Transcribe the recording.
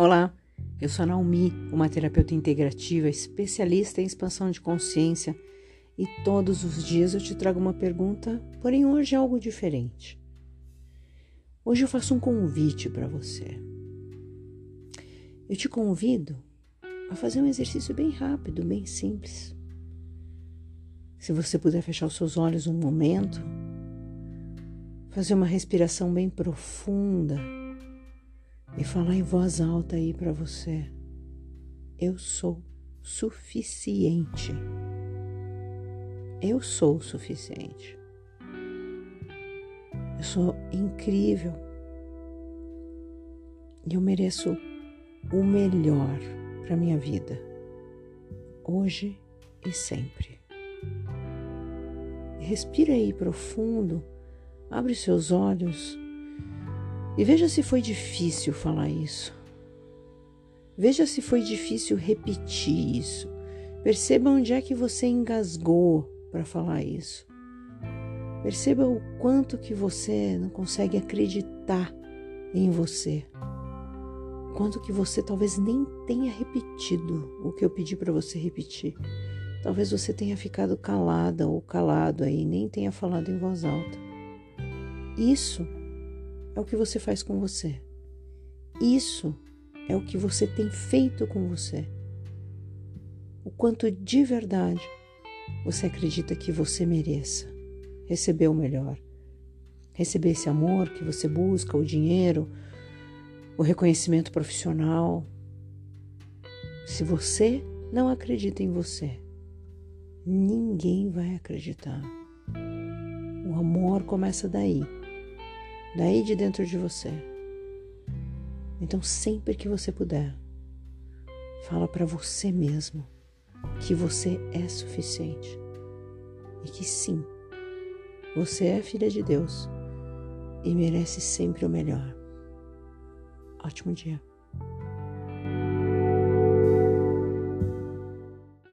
Olá, eu sou a Naomi, uma terapeuta integrativa, especialista em expansão de consciência, e todos os dias eu te trago uma pergunta, porém hoje é algo diferente. Hoje eu faço um convite para você. Eu te convido a fazer um exercício bem rápido, bem simples. Se você puder fechar os seus olhos um momento, fazer uma respiração bem profunda e falar em voz alta aí para você: Eu sou suficiente. Eu sou o suficiente. Eu sou incrível. E eu mereço o melhor para minha vida, hoje e sempre. Respira aí profundo, abre seus olhos e veja se foi difícil falar isso. Veja se foi difícil repetir isso. Perceba onde é que você engasgou para falar isso. Perceba o quanto que você não consegue acreditar em você. Quanto que você talvez nem tenha repetido o que eu pedi para você repetir. Talvez você tenha ficado calada ou calado aí, nem tenha falado em voz alta. Isso é o que você faz com você. Isso é o que você tem feito com você. O quanto de verdade você acredita que você mereça receber o melhor. Receber esse amor que você busca, o dinheiro, o reconhecimento profissional. Se você não acredita em você, ninguém vai acreditar. O amor começa daí daí de dentro de você. Então, sempre que você puder, fala para você mesmo que você é suficiente e que sim, você é filha de Deus e merece sempre o melhor. Ótimo dia.